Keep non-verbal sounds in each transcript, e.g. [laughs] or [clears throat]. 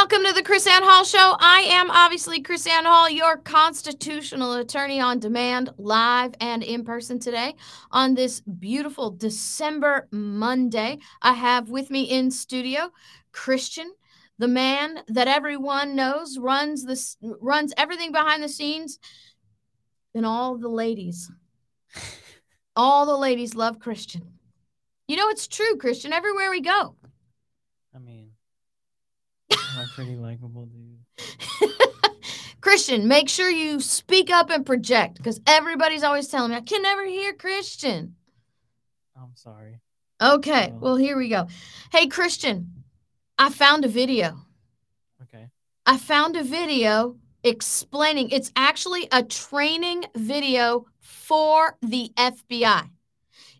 Welcome to the KrisAnne Hall Show. I am obviously KrisAnne Hall, your constitutional attorney on demand, live and in person today on this beautiful December Monday. I have with me in studio Christian, the man that everyone knows runs this runs everything behind the scenes, and all the ladies. [laughs] all the ladies love Christian. You know it's true, Christian. Everywhere we go. I mean, a pretty likable dude. [laughs] Christian, make sure you speak up and project because everybody's always telling me I can never hear Christian. I'm sorry. Okay, well, here we go. Hey, Christian, I found a video. Okay. I found a video explaining it's actually a training video for the FBI.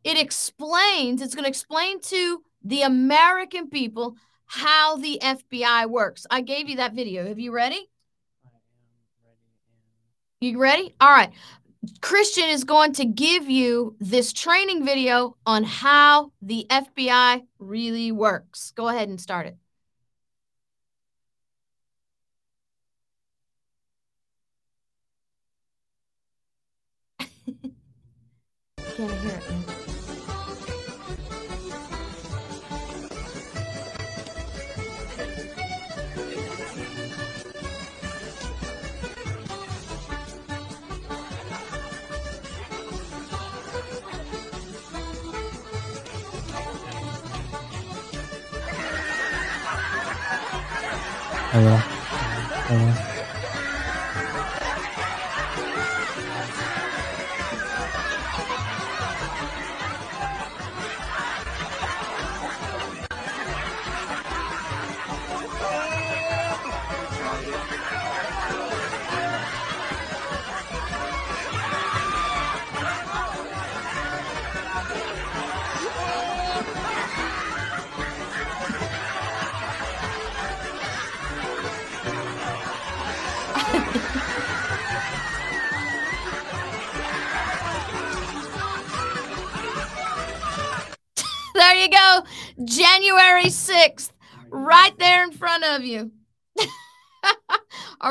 It explains, it's going to explain to the American people how the FBI works. I gave you that video. Have you ready? You ready? All right. Christian is going to give you this training video on how the FBI really works. Go ahead and start it. [laughs] Can't hear it. Man. 大哥大哥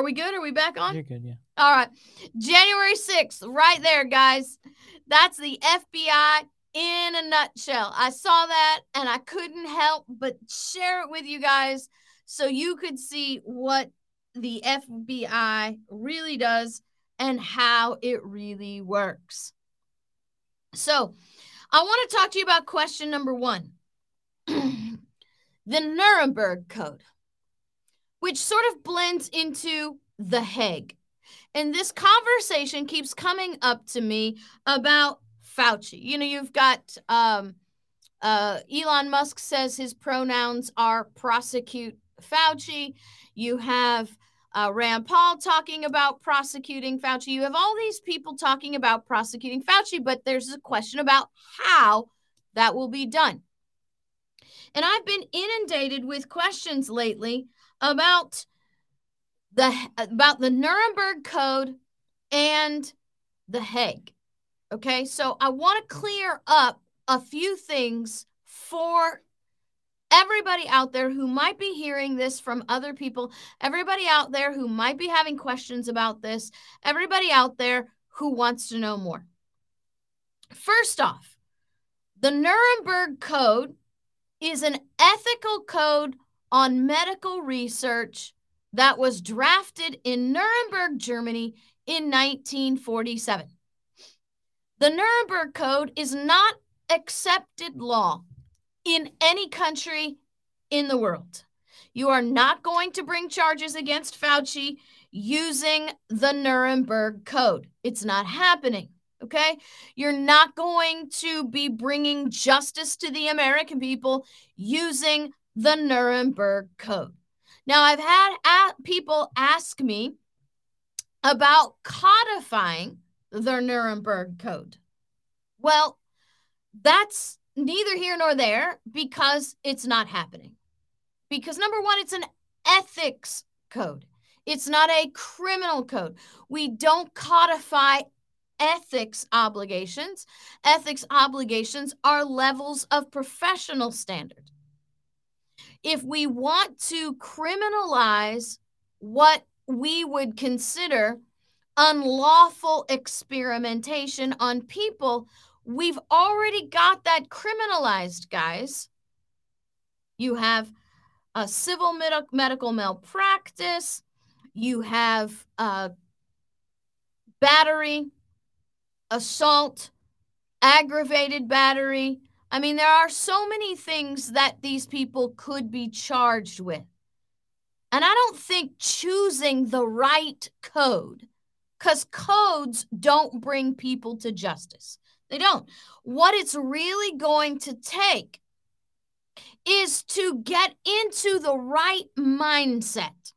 we good? Are we back on? You're good, yeah. All right. January 6th, right there, guys. That's the FBI in a nutshell. I saw that and I couldn't help but share it with you guys so you could see what the FBI really does and how it really works. So, I want to talk to you about question number one [clears throat] the Nuremberg Code, which sort of blends into the Hague. And this conversation keeps coming up to me about Fauci. You know, you've got um, uh, Elon Musk says his pronouns are prosecute Fauci. You have uh, Rand Paul talking about prosecuting Fauci. You have all these people talking about prosecuting Fauci, but there's a question about how that will be done. And I've been inundated with questions lately about the about the Nuremberg Code and the Hague. Okay, so I want to clear up a few things for everybody out there who might be hearing this from other people, everybody out there who might be having questions about this, everybody out there who wants to know more. First off, the Nuremberg Code is an ethical code on medical research that was drafted in Nuremberg, Germany in 1947. The Nuremberg Code is not accepted law in any country in the world. You are not going to bring charges against Fauci using the Nuremberg Code. It's not happening. Okay. You're not going to be bringing justice to the American people using the Nuremberg Code. Now, I've had people ask me about codifying the Nuremberg Code. Well, that's neither here nor there because it's not happening. Because number one, it's an ethics code, it's not a criminal code. We don't codify ethics obligations. Ethics obligations are levels of professional standard. If we want to criminalize what we would consider unlawful experimentation on people, we've already got that criminalized, guys. You have a civil med- medical malpractice, you have uh, battery, assault, aggravated battery. I mean, there are so many things that these people could be charged with. And I don't think choosing the right code, because codes don't bring people to justice. They don't. What it's really going to take is to get into the right mindset.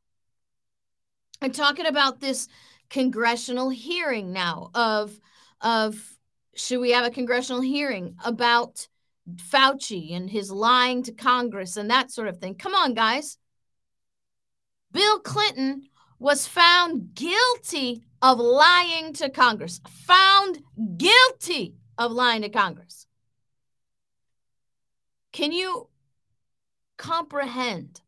I'm talking about this congressional hearing now of of should we have a congressional hearing about Fauci and his lying to Congress and that sort of thing. Come on, guys. Bill Clinton was found guilty of lying to Congress. Found guilty of lying to Congress. Can you comprehend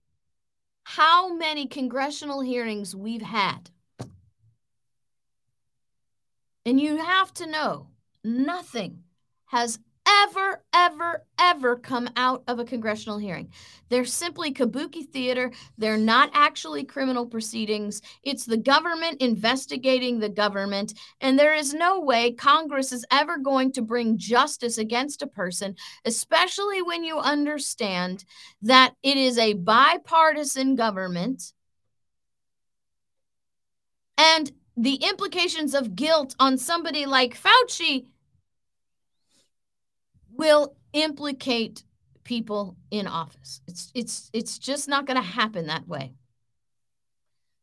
how many congressional hearings we've had? And you have to know nothing has ever, ever, ever come out of a congressional hearing. They're simply kabuki theater. They're not actually criminal proceedings. It's the government investigating the government. And there is no way Congress is ever going to bring justice against a person, especially when you understand that it is a bipartisan government. And the implications of guilt on somebody like Fauci will implicate people in office. It's it's it's just not going to happen that way.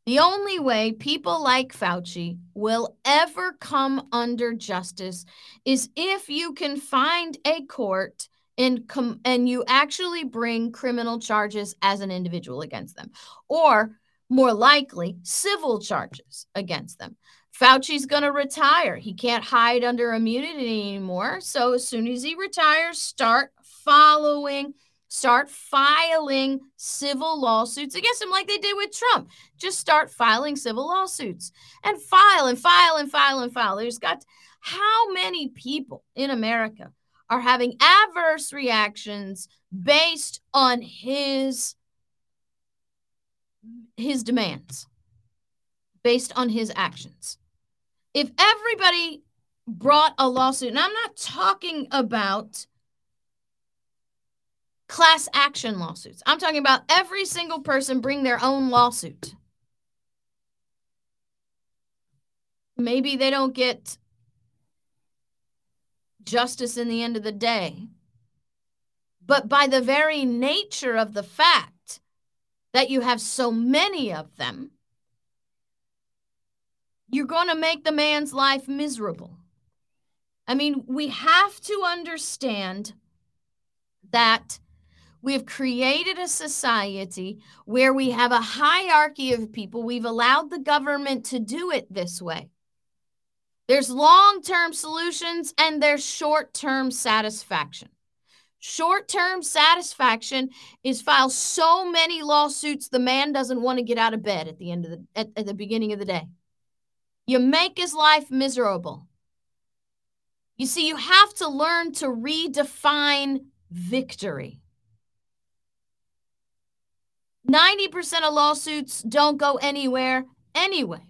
The only way people like Fauci will ever come under justice is if you can find a court and com- and you actually bring criminal charges as an individual against them or more likely civil charges against them. Fauci's going to retire. He can't hide under immunity anymore. So as soon as he retires, start following, start filing civil lawsuits against him like they did with Trump. Just start filing civil lawsuits and file and file and file and file. There's got how many people in America are having adverse reactions based on his his demands based on his actions if everybody brought a lawsuit, and I'm not talking about class action lawsuits, I'm talking about every single person bring their own lawsuit. Maybe they don't get justice in the end of the day. But by the very nature of the fact that you have so many of them, you're going to make the man's life miserable. I mean, we have to understand that we've created a society where we have a hierarchy of people. We've allowed the government to do it this way. There's long term solutions and there's short term satisfaction. Short term satisfaction is file so many lawsuits the man doesn't want to get out of bed at the end of the at, at the beginning of the day. You make his life miserable. You see, you have to learn to redefine victory. 90% of lawsuits don't go anywhere anyway.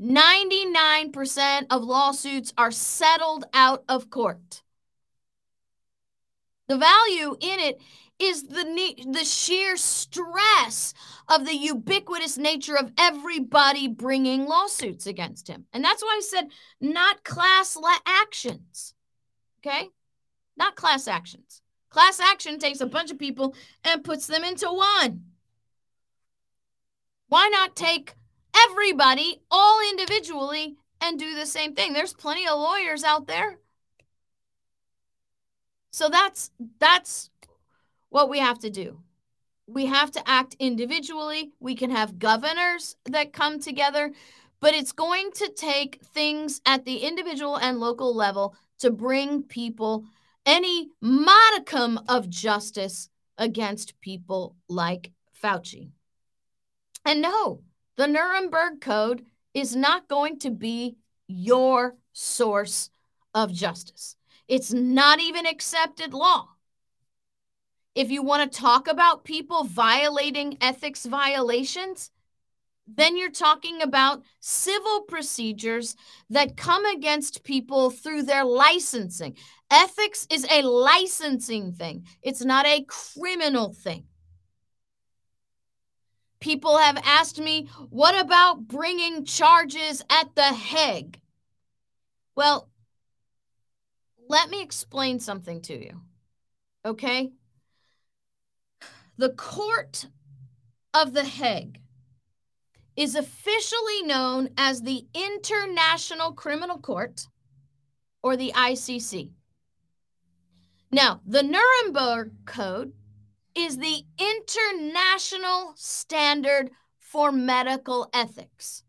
99% of lawsuits are settled out of court. The value in it is the the sheer stress of the ubiquitous nature of everybody bringing lawsuits against him. And that's why I said not class actions. Okay? Not class actions. Class action takes a bunch of people and puts them into one. Why not take everybody all individually and do the same thing? There's plenty of lawyers out there. So that's that's what we have to do. We have to act individually. We can have governors that come together, but it's going to take things at the individual and local level to bring people any modicum of justice against people like Fauci. And no, the Nuremberg Code is not going to be your source of justice. It's not even accepted law. If you want to talk about people violating ethics violations, then you're talking about civil procedures that come against people through their licensing. Ethics is a licensing thing, it's not a criminal thing. People have asked me, what about bringing charges at The Hague? Well, let me explain something to you. Okay? The Court of The Hague is officially known as the International Criminal Court or the ICC. Now, the Nuremberg Code is the international standard for medical ethics.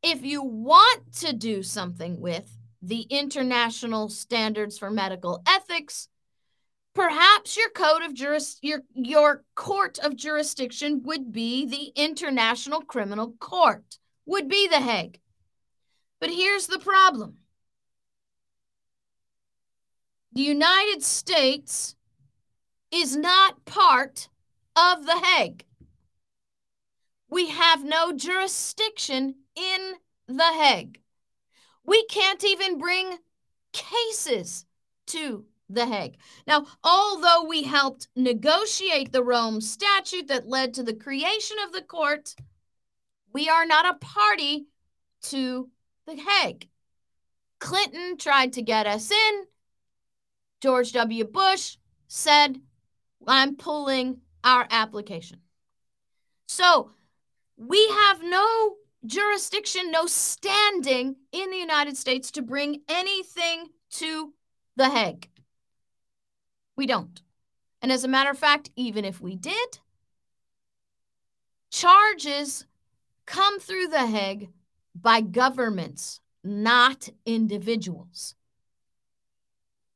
If you want to do something with the international standards for medical ethics, perhaps your code of juris your your court of jurisdiction would be the International Criminal Court, would be the Hague. But here's the problem. The United States is not part of the Hague. We have no jurisdiction in the Hague. We can't even bring cases to the Hague. Now, although we helped negotiate the Rome Statute that led to the creation of the court, we are not a party to the Hague. Clinton tried to get us in. George W. Bush said, I'm pulling our application. So we have no jurisdiction, no standing in the United States to bring anything to The Hague. We don't. And as a matter of fact, even if we did, charges come through The Hague by governments, not individuals.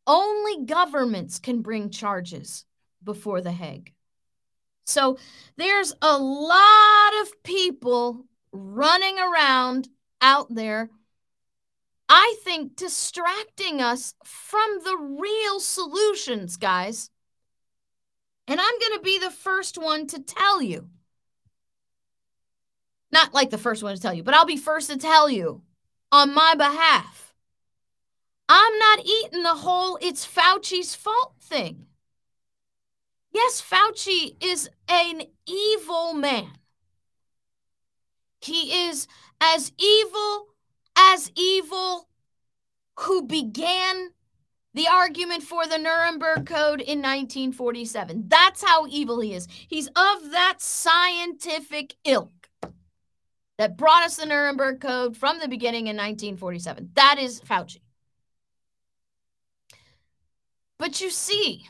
Only governments can bring charges before The Hague. So there's a lot of people running around out there, I think, distracting us from the real solutions, guys. And I'm going to be the first one to tell you. Not like the first one to tell you, but I'll be first to tell you on my behalf. I'm not eating the whole it's Fauci's fault thing. Yes, Fauci is an evil man. He is as evil as evil who began the argument for the Nuremberg Code in 1947. That's how evil he is. He's of that scientific ilk that brought us the Nuremberg Code from the beginning in 1947. That is Fauci. But you see,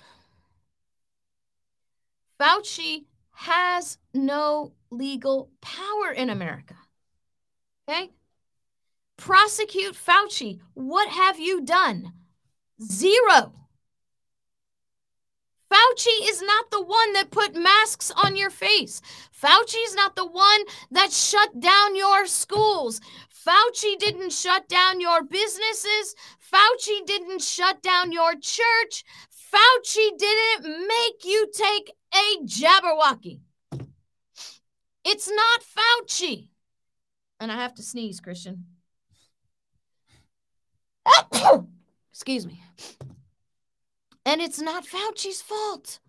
Fauci has no legal power in America. Okay? Prosecute Fauci. What have you done? Zero. Fauci is not the one that put masks on your face. Fauci is not the one that shut down your schools. Fauci didn't shut down your businesses. Fauci didn't shut down your church. Fauci didn't make you take a Jabberwocky. It's not Fauci. And I have to sneeze, Christian. Excuse me. And it's not Fauci's fault.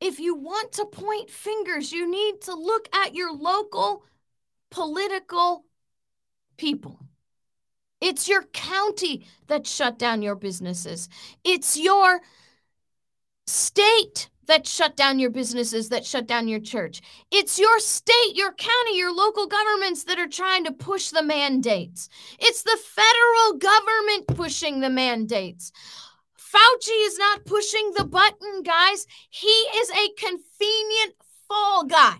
If you want to point fingers, you need to look at your local political people. It's your county that shut down your businesses. It's your state that shut down your businesses, that shut down your church. It's your state, your county, your local governments that are trying to push the mandates. It's the federal government pushing the mandates. Fauci is not pushing the button, guys. He is a convenient fall guy.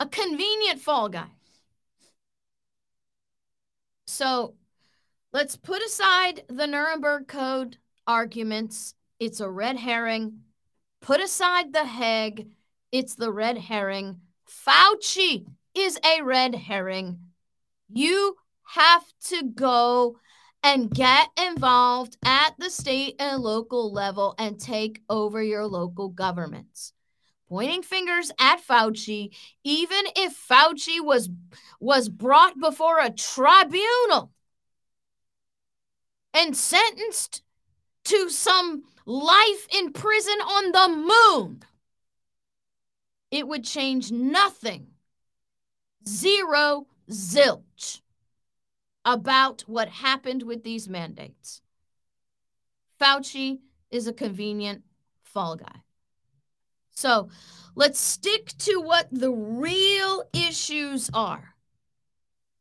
A convenient fall guy. So let's put aside the Nuremberg Code arguments. It's a red herring. Put aside the Hague. It's the red herring. Fauci is a red herring. You have to go and get involved at the state and local level and take over your local governments. Pointing fingers at Fauci, even if Fauci was was brought before a tribunal and sentenced to some life in prison on the moon, it would change nothing. Zero zilch about what happened with these mandates. Fauci is a convenient fall guy. So let's stick to what the real issues are.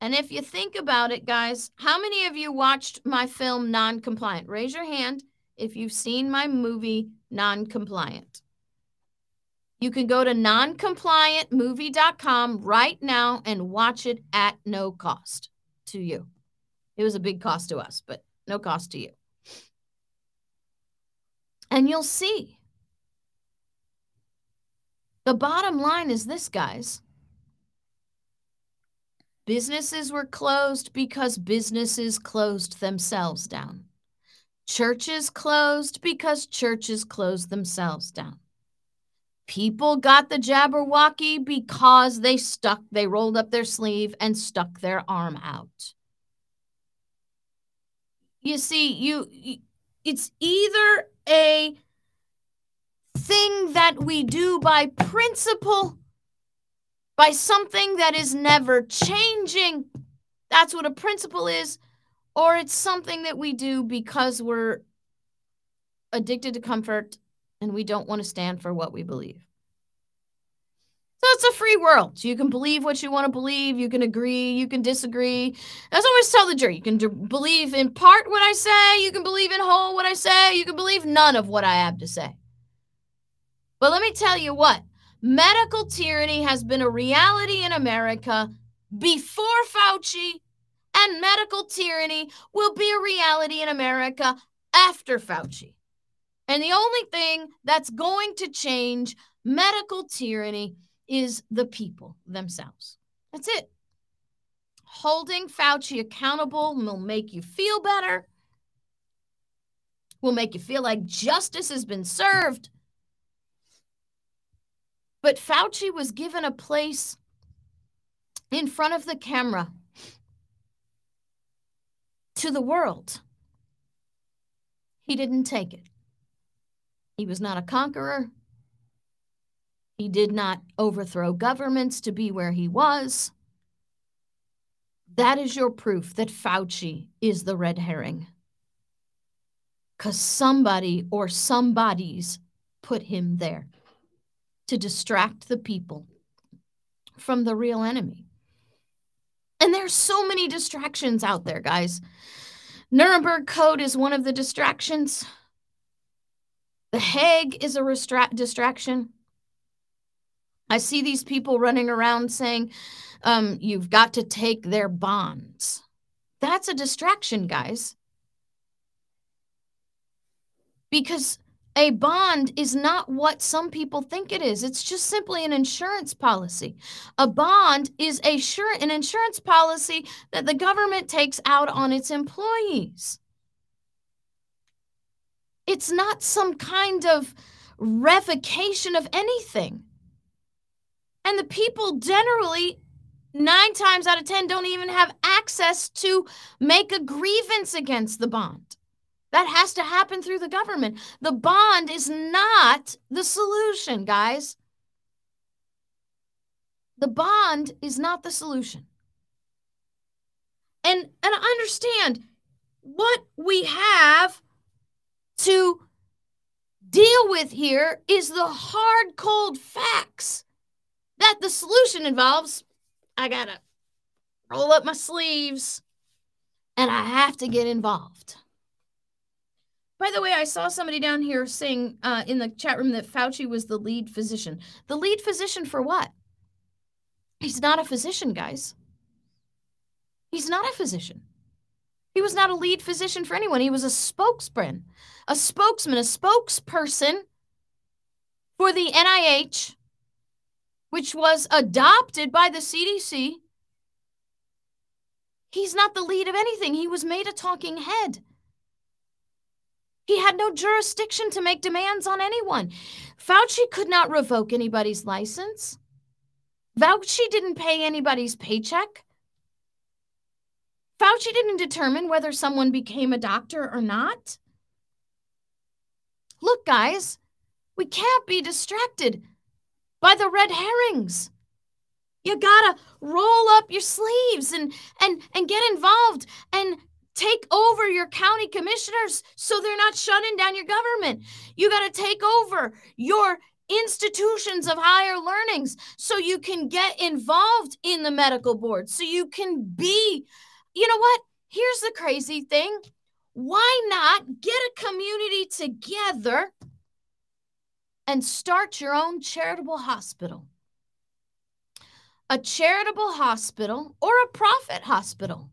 And if you think about it, guys, how many of you watched my film Non Compliant? Raise your hand if you've seen my movie Non Compliant. You can go to noncompliantmovie.com right now and watch it at no cost to you. It was a big cost to us, but no cost to you. And you'll see. The bottom line is this, guys. Businesses were closed because businesses closed themselves down. Churches closed because churches closed themselves down. People got the Jabberwocky because they stuck, they rolled up their sleeve and stuck their arm out. You see, you it's either a thing that we do by principle, by something that is never changing. That's what a principle is. Or it's something that we do because we're addicted to comfort and we don't want to stand for what we believe. So it's a free world. So You can believe what you want to believe. You can agree. You can disagree. As I always tell the jury, you can believe in part what I say. You can believe in whole what I say. You can believe none of what I have to say. But let me tell you what medical tyranny has been a reality in America before Fauci, and medical tyranny will be a reality in America after Fauci. And the only thing that's going to change medical tyranny is the people themselves. That's it. Holding Fauci accountable will make you feel better, will make you feel like justice has been served. But Fauci was given a place in front of the camera to the world. He didn't take it. He was not a conqueror. He did not overthrow governments to be where he was. That is your proof that Fauci is the red herring. Because somebody or somebodies put him there to distract the people from the real enemy. And there's so many distractions out there, guys. Nuremberg Code is one of the distractions. The Hague is a restra- distraction. I see these people running around saying, um, you've got to take their bonds. That's a distraction, guys. Because a bond is not what some people think it is. It's just simply an insurance policy. A bond is a sure an insurance policy that the government takes out on its employees. It's not some kind of revocation of anything. And the people generally, nine times out of 10, don't even have access to make a grievance against the bond. That has to happen through the government. The bond is not the solution, guys. The bond is not the solution. And and understand what we have to deal with here is the hard cold facts that the solution involves I got to roll up my sleeves and I have to get involved. By the way, I saw somebody down here saying uh, in the chat room that Fauci was the lead physician. The lead physician for what? He's not a physician, guys. He's not a physician. He was not a lead physician for anyone. He was a spokesman, a spokesman, a spokesperson for the NIH, which was adopted by the CDC. He's not the lead of anything. He was made a talking head. He had no jurisdiction to make demands on anyone. Fauci could not revoke anybody's license. Fauci didn't pay anybody's paycheck. Fauci didn't determine whether someone became a doctor or not. Look, guys, we can't be distracted by the red herrings. You gotta roll up your sleeves and and and get involved and take over your county commissioners so they're not shutting down your government. You gotta take over your institutions of higher learnings so you can get involved in the medical board so you can be you know what? Here's the crazy thing. Why not get a community together and start your own charitable hospital? A charitable hospital or a profit hospital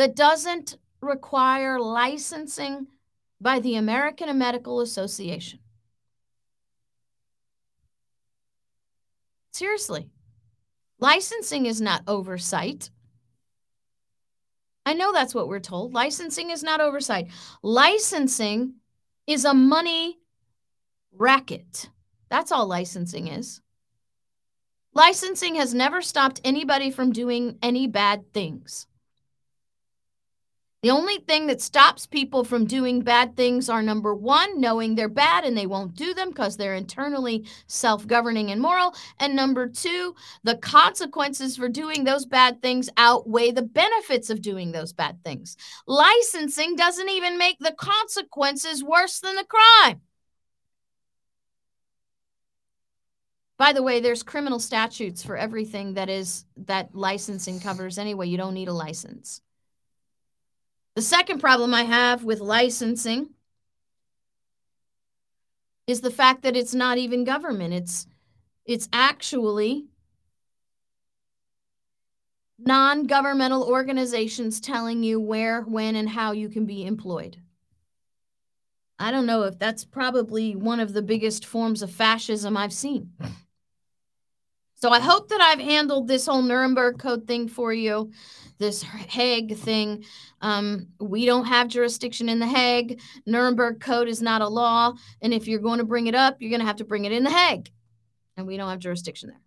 that doesn't require licensing by the American Medical Association. Seriously, licensing is not oversight. I know that's what we're told. Licensing is not oversight. Licensing is a money racket. That's all licensing is. Licensing has never stopped anybody from doing any bad things. The only thing that stops people from doing bad things are number one, knowing they're bad and they won't do them because they're internally self governing and moral. And number two, the consequences for doing those bad things outweigh the benefits of doing those bad things. Licensing doesn't even make the consequences worse than the crime. By the way, there's criminal statutes for everything that is that licensing covers anyway. You don't need a license. The second problem I have with licensing is the fact that it's not even government. It's it's actually non-governmental organizations telling you where, when and how you can be employed. I don't know if that's probably one of the biggest forms of fascism I've seen. So I hope that I've handled this whole Nuremberg Code thing for you this Hague thing. Um, we don't have jurisdiction in the Hague. Nuremberg Code is not a law. And if you're going to bring it up, you're going to have to bring it in the Hague. And we don't have jurisdiction there.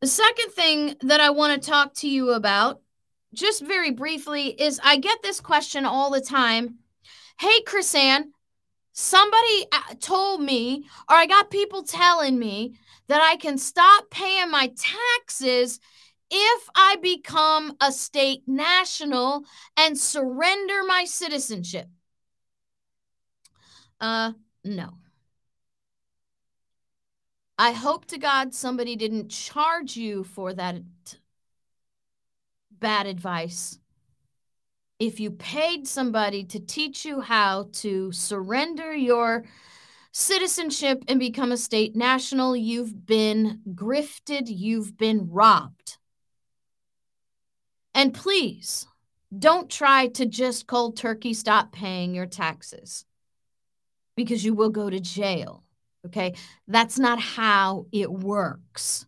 The second thing that I want to talk to you about, just very briefly, is I get this question all the time. Hey, KrisAnne, somebody uh, told me, or I got people telling me that I can stop paying my taxes if I become a state national and surrender my citizenship? Uh, no. I hope to God somebody didn't charge you for that bad advice. If you paid somebody to teach you how to surrender your citizenship and become a state national, you've been grifted, you've been robbed. And please don't try to just cold turkey stop paying your taxes because you will go to jail. Okay. That's not how it works.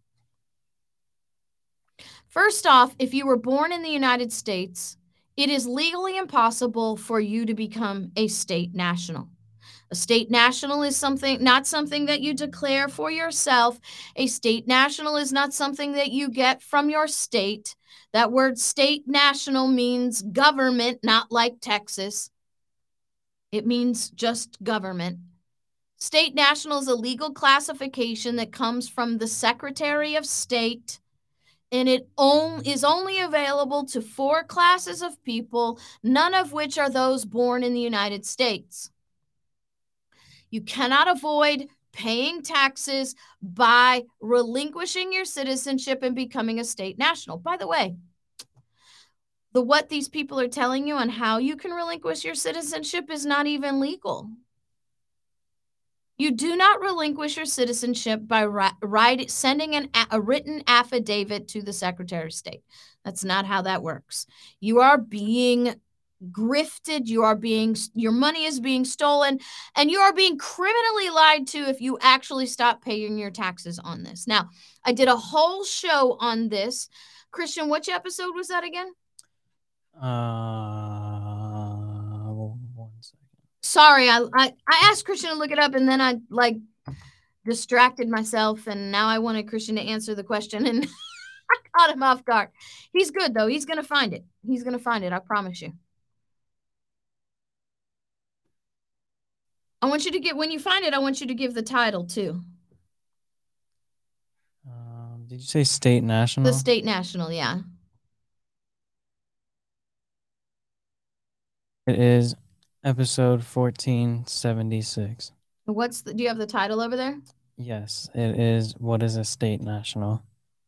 First off, if you were born in the United States, it is legally impossible for you to become a state national. A state national is something not something that you declare for yourself. A state national is not something that you get from your state. That word state national means government, not like Texas. It means just government. State national is a legal classification that comes from the Secretary of State, and it on, is only available to four classes of people, none of which are those born in the United States. You cannot avoid paying taxes by relinquishing your citizenship and becoming a state national. By the way, the what these people are telling you on how you can relinquish your citizenship is not even legal. You do not relinquish your citizenship by write, sending an, a written affidavit to the Secretary of State. That's not how that works. You are being grifted you are being your money is being stolen and you are being criminally lied to if you actually stop paying your taxes on this now i did a whole show on this christian which episode was that again uh sorry I, I i asked christian to look it up and then i like distracted myself and now i wanted christian to answer the question and [laughs] i caught him off guard he's good though he's gonna find it he's gonna find it i promise you I want you to get when you find it. I want you to give the title too. Um, did you say state national? The state national, yeah. It is episode fourteen seventy six. What's the? Do you have the title over there? Yes, it is. What is a state national?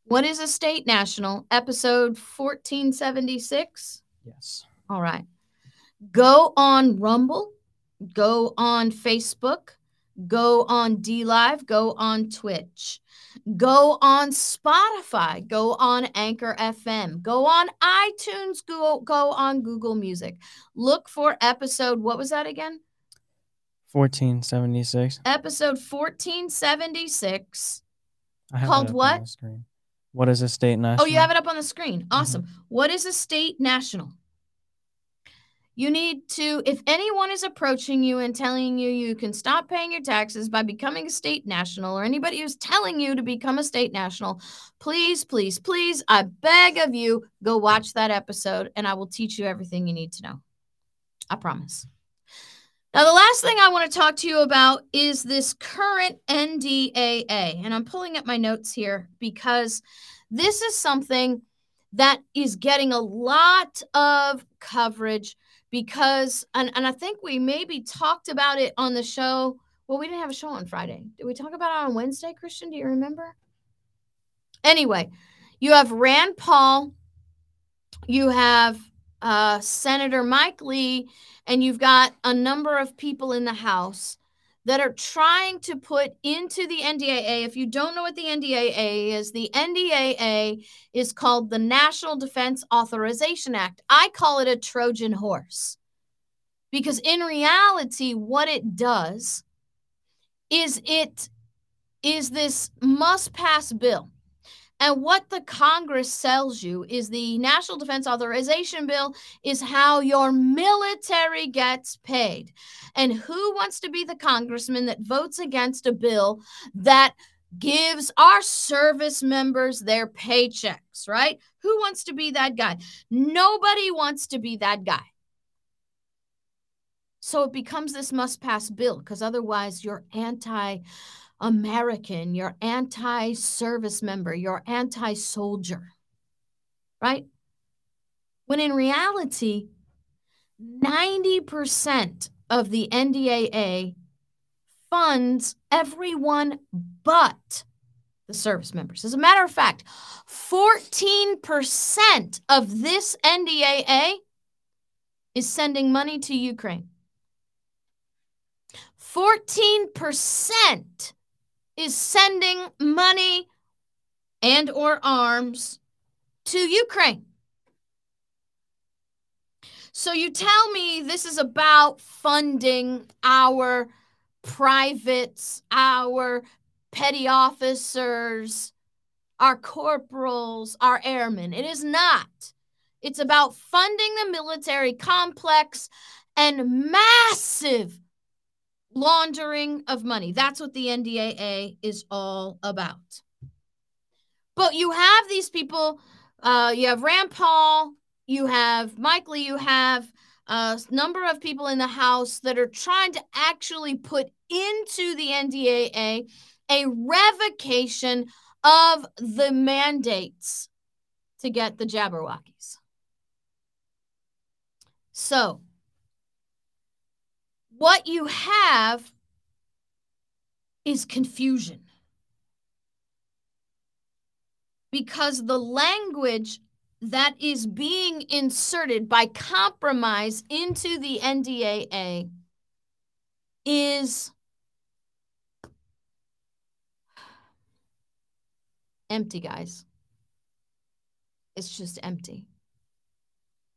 What is a state national? Episode fourteen seventy six. Yes. All right. Go on Rumble go on Facebook, go on D Live, go on Twitch, go on Spotify, go on Anchor FM, go on iTunes, go, go on Google Music. Look for episode, what was that again? 1476. Episode 1476. Called what? What is a state national? Oh, you have it up on the screen. Awesome. Mm-hmm. What is a state national? You need to, if anyone is approaching you and telling you you can stop paying your taxes by becoming a state national, or anybody who's telling you to become a state national, please, please, please, I beg of you, go watch that episode and I will teach you everything you need to know. I promise. Now, the last thing I want to talk to you about is this current NDAA. And I'm pulling up my notes here because this is something that is getting a lot of coverage because and, and I think we maybe talked about it on the show. Well, we didn't have a show on Friday. Did we talk about it on Wednesday, Christian? Do you remember? Anyway, you have Rand Paul, you have uh, Senator Mike Lee, and you've got a number of people in the House that are trying to put into the NDAA. If you don't know what the NDAA is, the NDAA is called the National Defense Authorization Act. I call it a Trojan horse because in reality, what it does is it is this must pass bill and what the Congress sells you is the National Defense Authorization Bill is how your military gets paid. And who wants to be the congressman that votes against a bill that gives our service members their paychecks, right? Who wants to be that guy? Nobody wants to be that guy. So it becomes this must pass bill because otherwise you're anti American, you're anti service member, you're anti soldier, right? When in reality, 90% of the NDAA funds everyone but the service members. As a matter of fact, 14% of this NDAA is sending money to Ukraine. 14% is sending money and or arms to Ukraine. So you tell me this is about funding our privates, our petty officers, our corporals, our airmen. It is not. It's about funding the military complex and massive laundering of money. That's what the NDAA is all about. But you have these people, uh, you have Rand Paul, you have Mike Lee, you have a number of people in the House that are trying to actually put into the NDAA a revocation of the mandates to get the Jabberwockies. So, what you have is confusion. Because the language that is being inserted by compromise into the NDAA is empty, guys. It's just empty.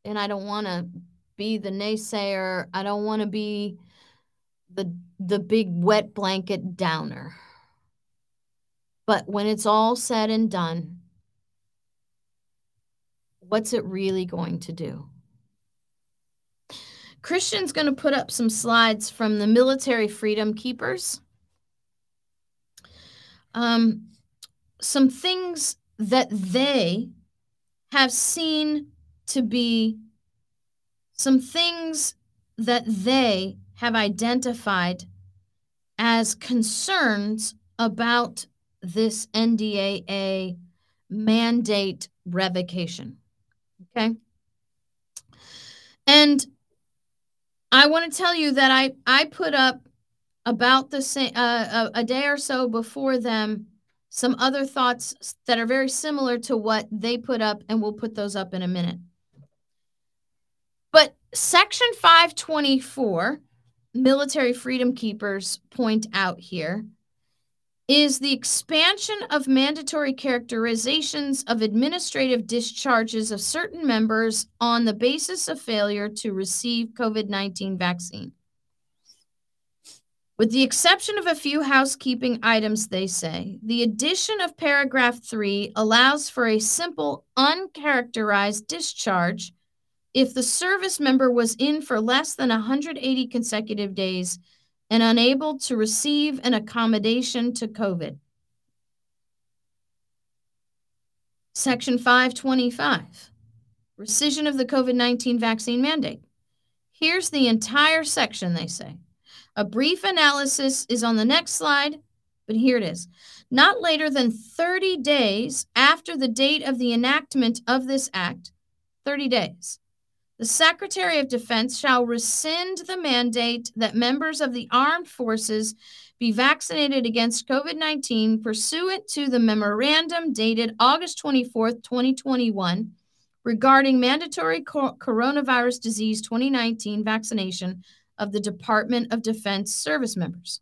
And I don't want to be the naysayer. I don't want to be the the big wet blanket downer. But when it's all said and done, what's it really going to do? Christian's going to put up some slides from the military freedom keepers. Um, some things that they have seen to be some things that they have identified as concerns about this NDAA mandate revocation. Okay. And I want to tell you that I, I put up about the same uh, a, a day or so before them some other thoughts that are very similar to what they put up, and we'll put those up in a minute. But Section 524, military freedom keepers point out here, is the expansion of mandatory characterizations of administrative discharges of certain members on the basis of failure to receive COVID 19 vaccine. With the exception of a few housekeeping items, they say, the addition of paragraph three allows for a simple, uncharacterized discharge if the service member was in for less than 180 consecutive days and unable to receive an accommodation to COVID. Section 525, rescission of the COVID 19 vaccine mandate. Here's the entire section, they say. A brief analysis is on the next slide, but here it is. Not later than 30 days after the date of the enactment of this act, 30 days, the Secretary of Defense shall rescind the mandate that members of the armed forces be vaccinated against COVID 19 pursuant to the memorandum dated August 24, 2021, regarding mandatory coronavirus disease 2019 vaccination of the Department of Defense service members.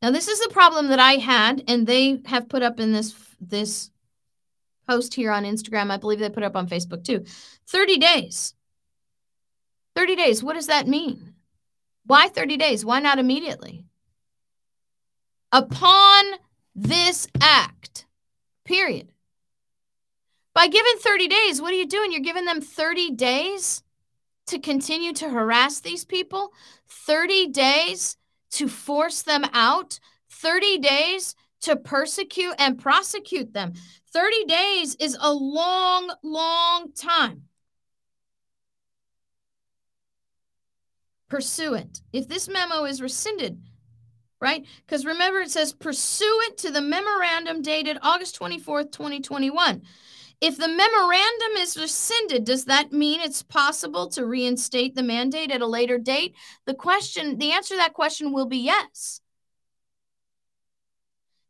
Now, this is the problem that I had, and they have put up in this this post here on Instagram. I believe they put up on Facebook too. 30 days. 30 days. What does that mean? Why 30 days? Why not immediately? Upon this act, period. By giving 30 days, what are you doing? You're giving them 30 days to continue to harass these people, 30 days to force them out, 30 days to persecute and prosecute them. 30 days is a long, long time. Pursuant. If this memo is rescinded, right? Because remember, it says pursuant to the memorandum dated August 24th, 2021. If the memorandum is rescinded, does that mean it's possible to reinstate the mandate at a later date? The question, the answer to that question will be yes.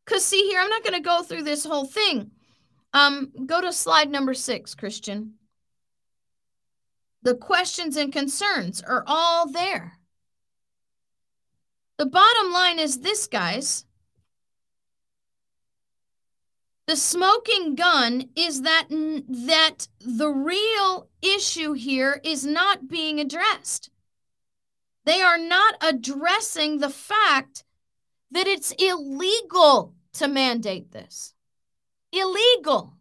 Because see here, I'm not going to go through this whole thing. Um, go to slide number six, Christian. The questions and concerns are all there. The bottom line is this, guys. The smoking gun is that that the real issue here is not being addressed. They are not addressing the fact that it's illegal to mandate this. Illegal.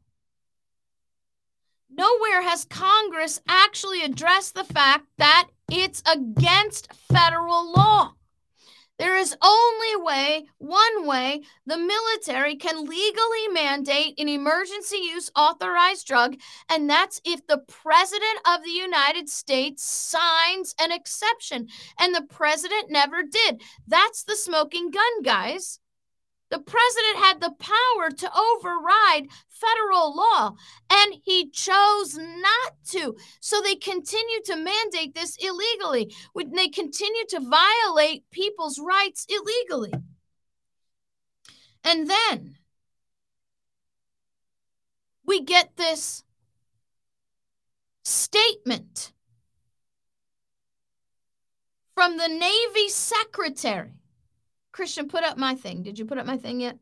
Nowhere has Congress actually addressed the fact that it's against federal law. There is only way, one way, the military can legally mandate an emergency use authorized drug, and that's if the President of the United States signs an exception. And the President never did. That's the smoking gun, guys. The president had the power to override federal law, and he chose not to. So they continue to mandate this illegally. They continue to violate people's rights illegally. And then we get this statement from the Navy secretary Christian, put up my thing. Did you put up my thing yet?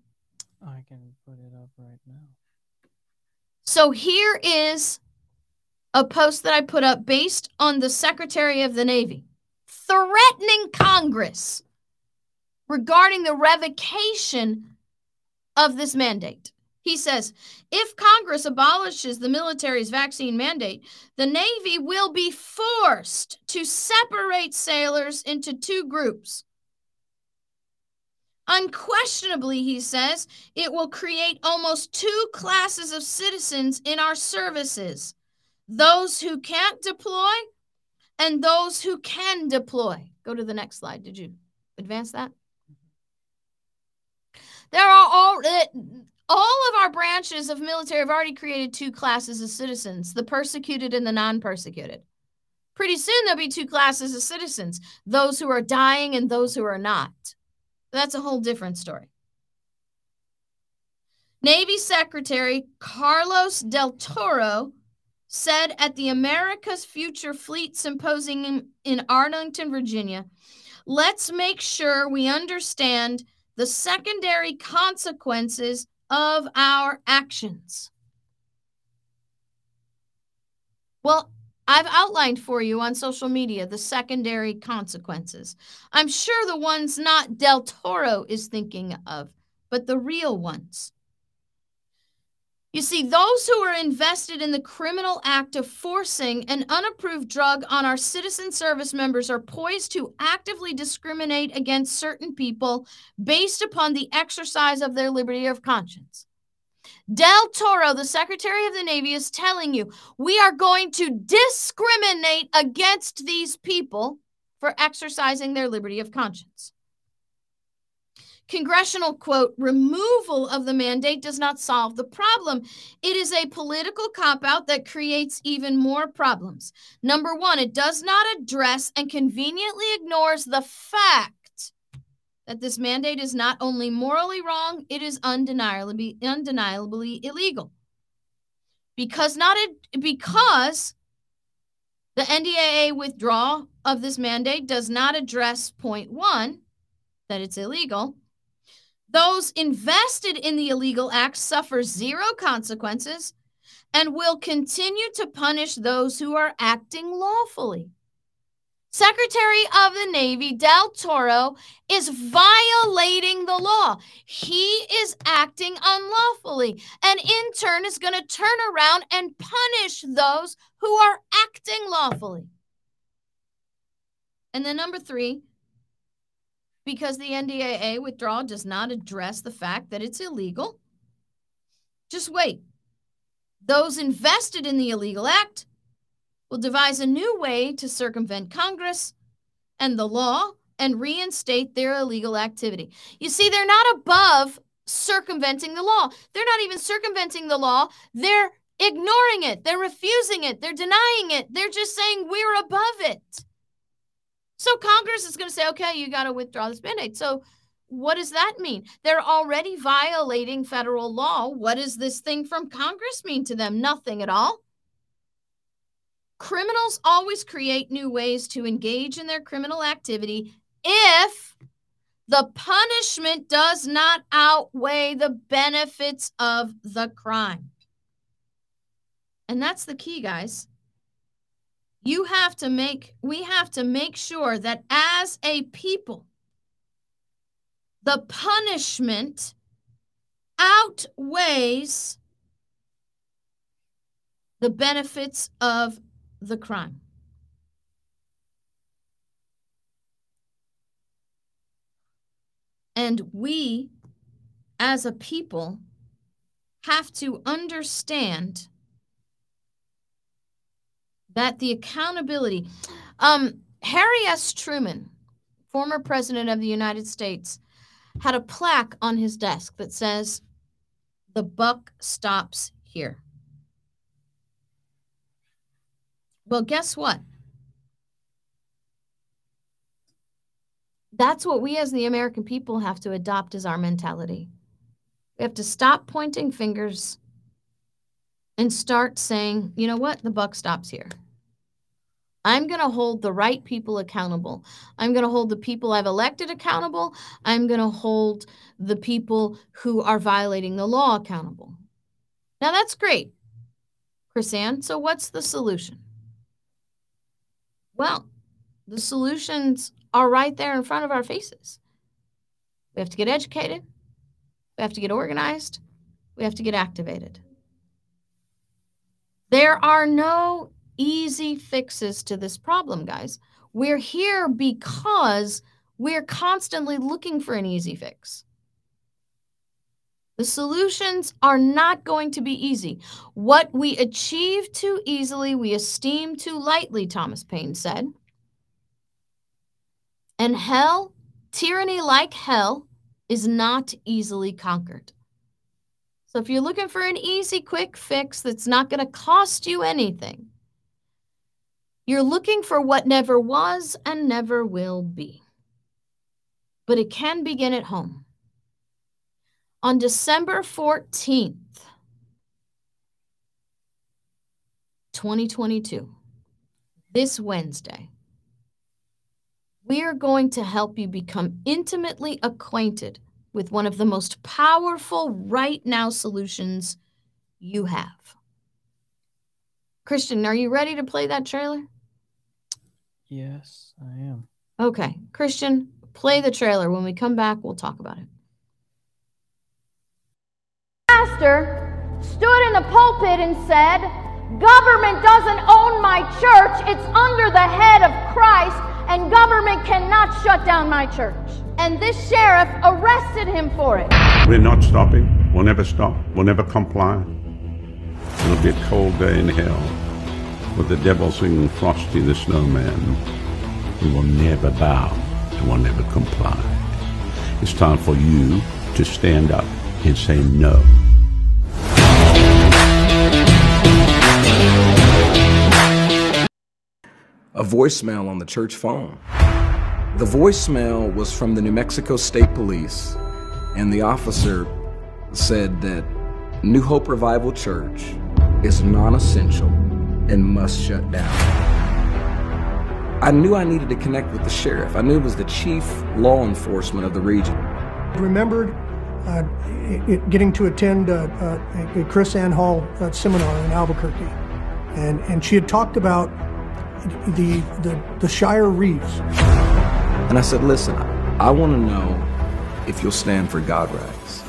I can put it up right now. So here is a post that I put up based on the Secretary of the Navy threatening Congress regarding the revocation of this mandate. He says if Congress abolishes the military's vaccine mandate, the Navy will be forced to separate sailors into two groups. Unquestionably, he says, it will create almost two classes of citizens in our services those who can't deploy and those who can deploy. Go to the next slide. Did you advance that? There are all uh, all of our branches of military have already created two classes of citizens, the persecuted and the non-persecuted. Pretty soon there'll be two classes of citizens, those who are dying and those who are not. That's a whole different story. Navy Secretary Carlos Del Toro said at the America's Future Fleet Symposium in Arlington, Virginia, let's make sure we understand the secondary consequences of our actions. Well, I've outlined for you on social media the secondary consequences. I'm sure the ones not Del Toro is thinking of, but the real ones. You see, those who are invested in the criminal act of forcing an unapproved drug on our citizen service members are poised to actively discriminate against certain people based upon the exercise of their liberty of conscience. Del Toro, the Secretary of the Navy, is telling you we are going to discriminate against these people for exercising their liberty of conscience. Congressional quote, removal of the mandate does not solve the problem. It is a political cop out that creates even more problems. Number one, it does not address and conveniently ignores the fact that this mandate is not only morally wrong, it is undeniably, undeniably illegal. Because not a, because the NDAA withdrawal of this mandate does not address point one, that it's illegal. Those invested in the illegal act suffer zero consequences and will continue to punish those who are acting lawfully. Secretary of the Navy Del Toro is violating the law. He is acting unlawfully and in turn is going to turn around and punish those who are acting lawfully. And then number 3, because the NDAA withdrawal does not address the fact that it's illegal. Just wait. Those invested in the illegal act will devise a new way to circumvent Congress and the law and reinstate their illegal activity. You see, they're not above circumventing the law. They're not even circumventing the law. They're ignoring it. They're refusing it. They're denying it. They're just saying we're above it. So Congress is going to say, okay, you got to withdraw this mandate. So what does that mean? They're already violating federal law. What does this thing from Congress mean to them? Nothing at all. Criminals always create new ways to engage in their criminal activity if the punishment does not outweigh the benefits of the crime. And that's the key, guys. You have to make, we have to make sure that as a people, the punishment outweighs the benefits of the crime. And we, as a people, have to understand that the accountability. Um, Harry S. Truman, former president of the United States, had a plaque on his desk that says, The buck stops here. Well, guess what? That's what we as the American people have to adopt as our mentality. We have to stop pointing fingers and start saying, you know what? The buck stops here. I'm going to hold the right people accountable. I'm going to hold the people I've elected accountable. I'm going to hold the people who are violating the law accountable. Now, that's great, KrisAnne. So, what's the solution? Well, the solutions are right there in front of our faces. We have to get educated, we have to get organized, we have to get activated. There are no easy fixes to this problem, guys. We're here because we're constantly looking for an easy fix. The solutions are not going to be easy. What we achieve too easily, we esteem too lightly, Thomas Paine said. And hell, tyranny like hell, is not easily conquered. So if you're looking for an easy, quick fix that's not going to cost you anything, you're looking for what never was and never will be. But it can begin at home. On December 14th, 2022, this Wednesday, we are going to help you become intimately acquainted with one of the most powerful right now solutions you have. Christian, are you ready to play that trailer? Yes, I am. Okay. Christian, play the trailer. When we come back, we'll talk about it. Pastor stood in the pulpit and said, Government doesn't own my church, it's under the head of Christ, and government cannot shut down my church. And this sheriff arrested him for it. We're not stopping. We'll never stop. We'll never comply. It'll be a cold day in hell with the devil singing Frosty the Snowman. We will never bow and will never comply. It's time for you to stand up and say no. A voicemail on the church phone. The voicemail was from the New Mexico State Police, and the officer said that New Hope Revival Church is non essential and must shut down. I knew I needed to connect with the sheriff. I knew it was the chief law enforcement of the region. remembered uh, getting to attend uh, uh, a KrisAnne Hall uh, seminar in Albuquerque, and and she had talked about the the, the Shire Reeves. And I said, "Listen, I want to know if you'll stand for God rights."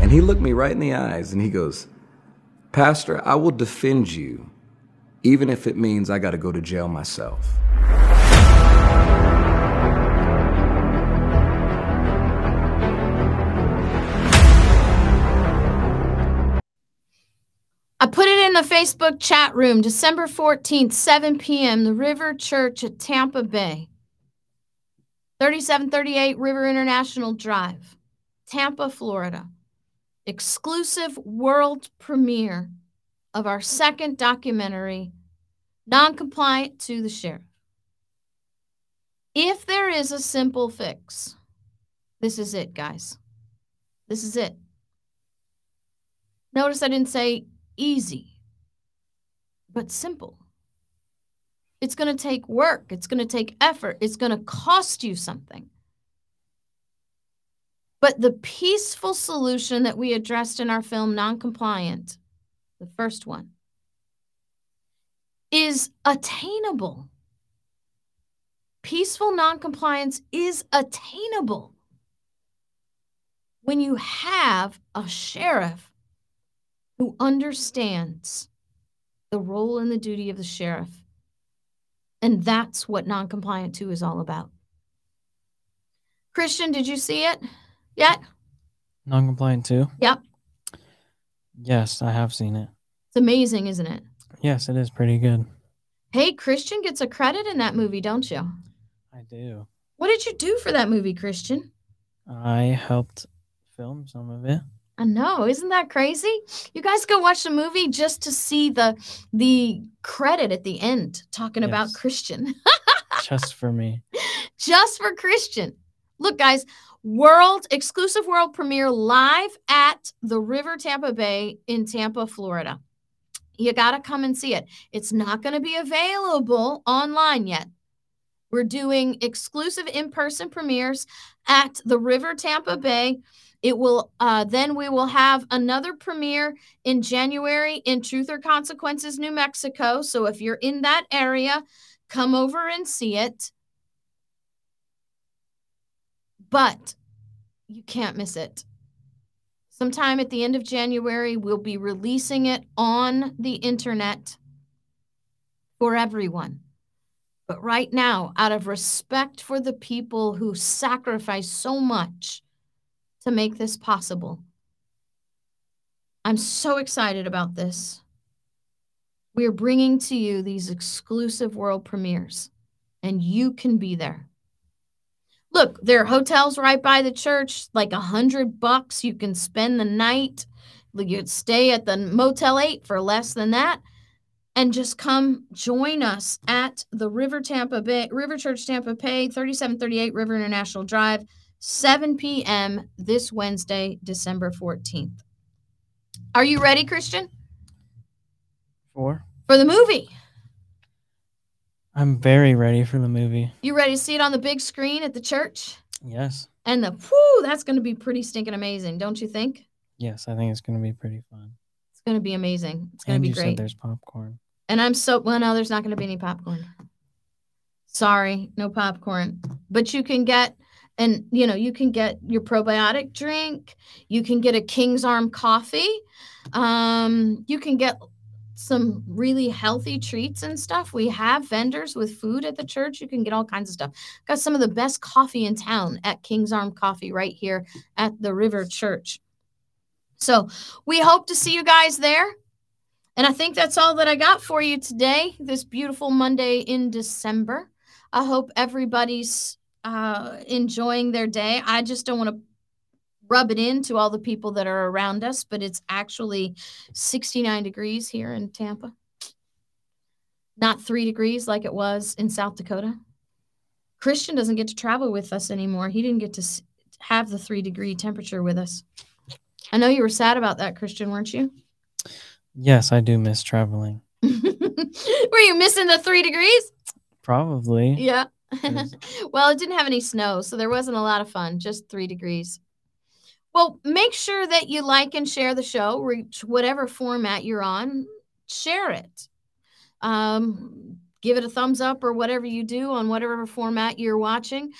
And he looked me right in the eyes and he goes, Pastor, I will defend you, even if it means I got to go to jail myself. I put it in the Facebook chat room, December 14th, 7 p.m., the River Church at Tampa Bay. 3738 River International Drive, Tampa, Florida. Exclusive world premiere of our second documentary, Non-Compliant to the Sheriff. If there is a simple fix, this is it, guys. This is it. Notice I didn't say easy, but simple. It's going to take work, it's going to take effort, it's going to cost you something. But the peaceful solution that we addressed in our film, Non-Compliant, the first one, is attainable. Peaceful noncompliance is attainable when you have a sheriff who understands the role and the duty of the sheriff. And that's what Noncompliant 2 is all about. Christian, did you see it yet? Non-compliant too? Yep. Yes, I have seen it. It's amazing, isn't it? Yes, it is pretty good. Hey, Christian gets a credit in that movie, don't you? I do. What did you do for that movie, Christian? I helped film some of it. I know, isn't that crazy? You guys go watch the movie just to see the the credit at the end talking about Christian. Just for me. [laughs] just for Christian. Look, guys, world exclusive world premiere live at the River Tampa Bay in Tampa, Florida. You got to come and see it. It's not going to be available online yet. We're doing exclusive in person premieres at the River Tampa Bay. It will uh, then we will have another premiere in January in Truth or Consequences, New Mexico. So if you're in that area, come over and see it. But you can't miss it. Sometime at the end of January, we'll be releasing it on the internet for everyone. But right now, out of respect for the people who sacrifice so much to make this possible, I'm so excited about this. We are bringing to you these exclusive world premieres, and you can be there. Look, there are hotels right by the church, like a hundred bucks. You can spend the night. You'd stay at the Motel 8 for less than that. And just come join us at the River Tampa Bay, River Church Tampa Bay, 3738 River International Drive, 7 p.m. this Wednesday, December 14th. Are you ready, Christian? For? For the movie. I'm very ready for the movie. You ready to see it on the big screen at the church? Yes. And the whoo, that's going to be pretty stinking amazing, don't you think? Yes, I think it's going to be pretty fun. It's going to be amazing. It's going to be said great. there's popcorn. And I'm so well, no, there's not going to be any popcorn. Sorry, no popcorn. But you can get, and you know, you can get your probiotic drink. You can get a King's Arm coffee. Um, you can get some really healthy treats and stuff. We have vendors with food at the church. You can get all kinds of stuff. Got some of the best coffee in town at King's Arm Coffee right here at the River Church. So we hope to see you guys there. And I think that's all that I got for you today, this beautiful Monday in December. I hope everybody's uh, enjoying their day. I just don't want to rub it into all the people that are around us, but it's actually 69 degrees here in Tampa. Not three degrees like it was in South Dakota. Christian doesn't get to travel with us anymore. He didn't get to have the three degree temperature with us. I know you were sad about that, Christian, weren't you? Yes, I do miss traveling. [laughs] Were you missing the three degrees? Probably. Yeah. [laughs] Well, it didn't have any snow, so there wasn't a lot of fun, just three degrees. Well, make sure that you like and share the show, reach whatever format you're on, share it. Um, give it a thumbs up or whatever you do on whatever format you're watching.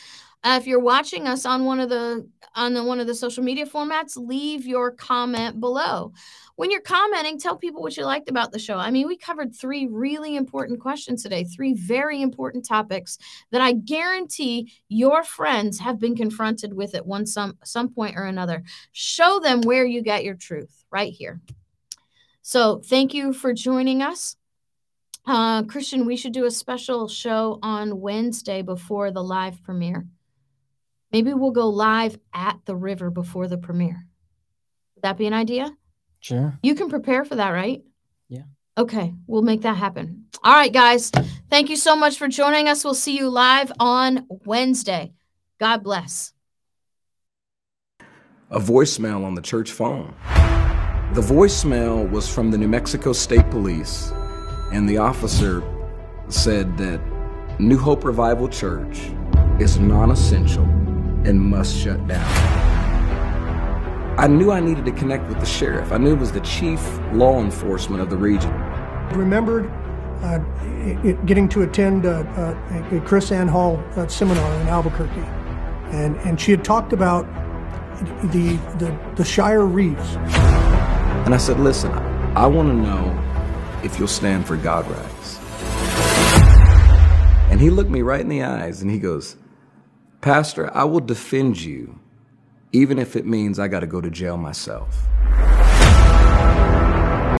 Uh, if you're watching us on one of the on the one of the social media formats, leave your comment below. When you're commenting, tell people what you liked about the show. I mean, we covered three really important questions today, three very important topics that I guarantee your friends have been confronted with at one some some point or another. Show them where you get your truth right here. So, thank you for joining us. Uh, Christian, we should do a special show on Wednesday before the live premiere. Maybe we'll go live at the river before the premiere. Would that be an idea? Sure. You can prepare for that, right? Yeah. Okay, we'll make that happen. All right, guys. Thank you so much for joining us. We'll see you live on Wednesday. God bless. a voicemail on the church phone. The voicemail was from the New Mexico State Police, and the officer said that New Hope Revival Church is non essential and must shut down. I knew I needed to connect with the sheriff. I knew it was the chief law enforcement of the region. I remembered uh, it, getting to attend uh, uh, a KrisAnne Hall uh, seminar in Albuquerque, and and she had talked about the the, the Shire Reeves. And I said, Listen, I want to know if you'll stand for God rights. And he looked me right in the eyes and he goes, Pastor, I will defend you, even if it means I got to go to jail myself.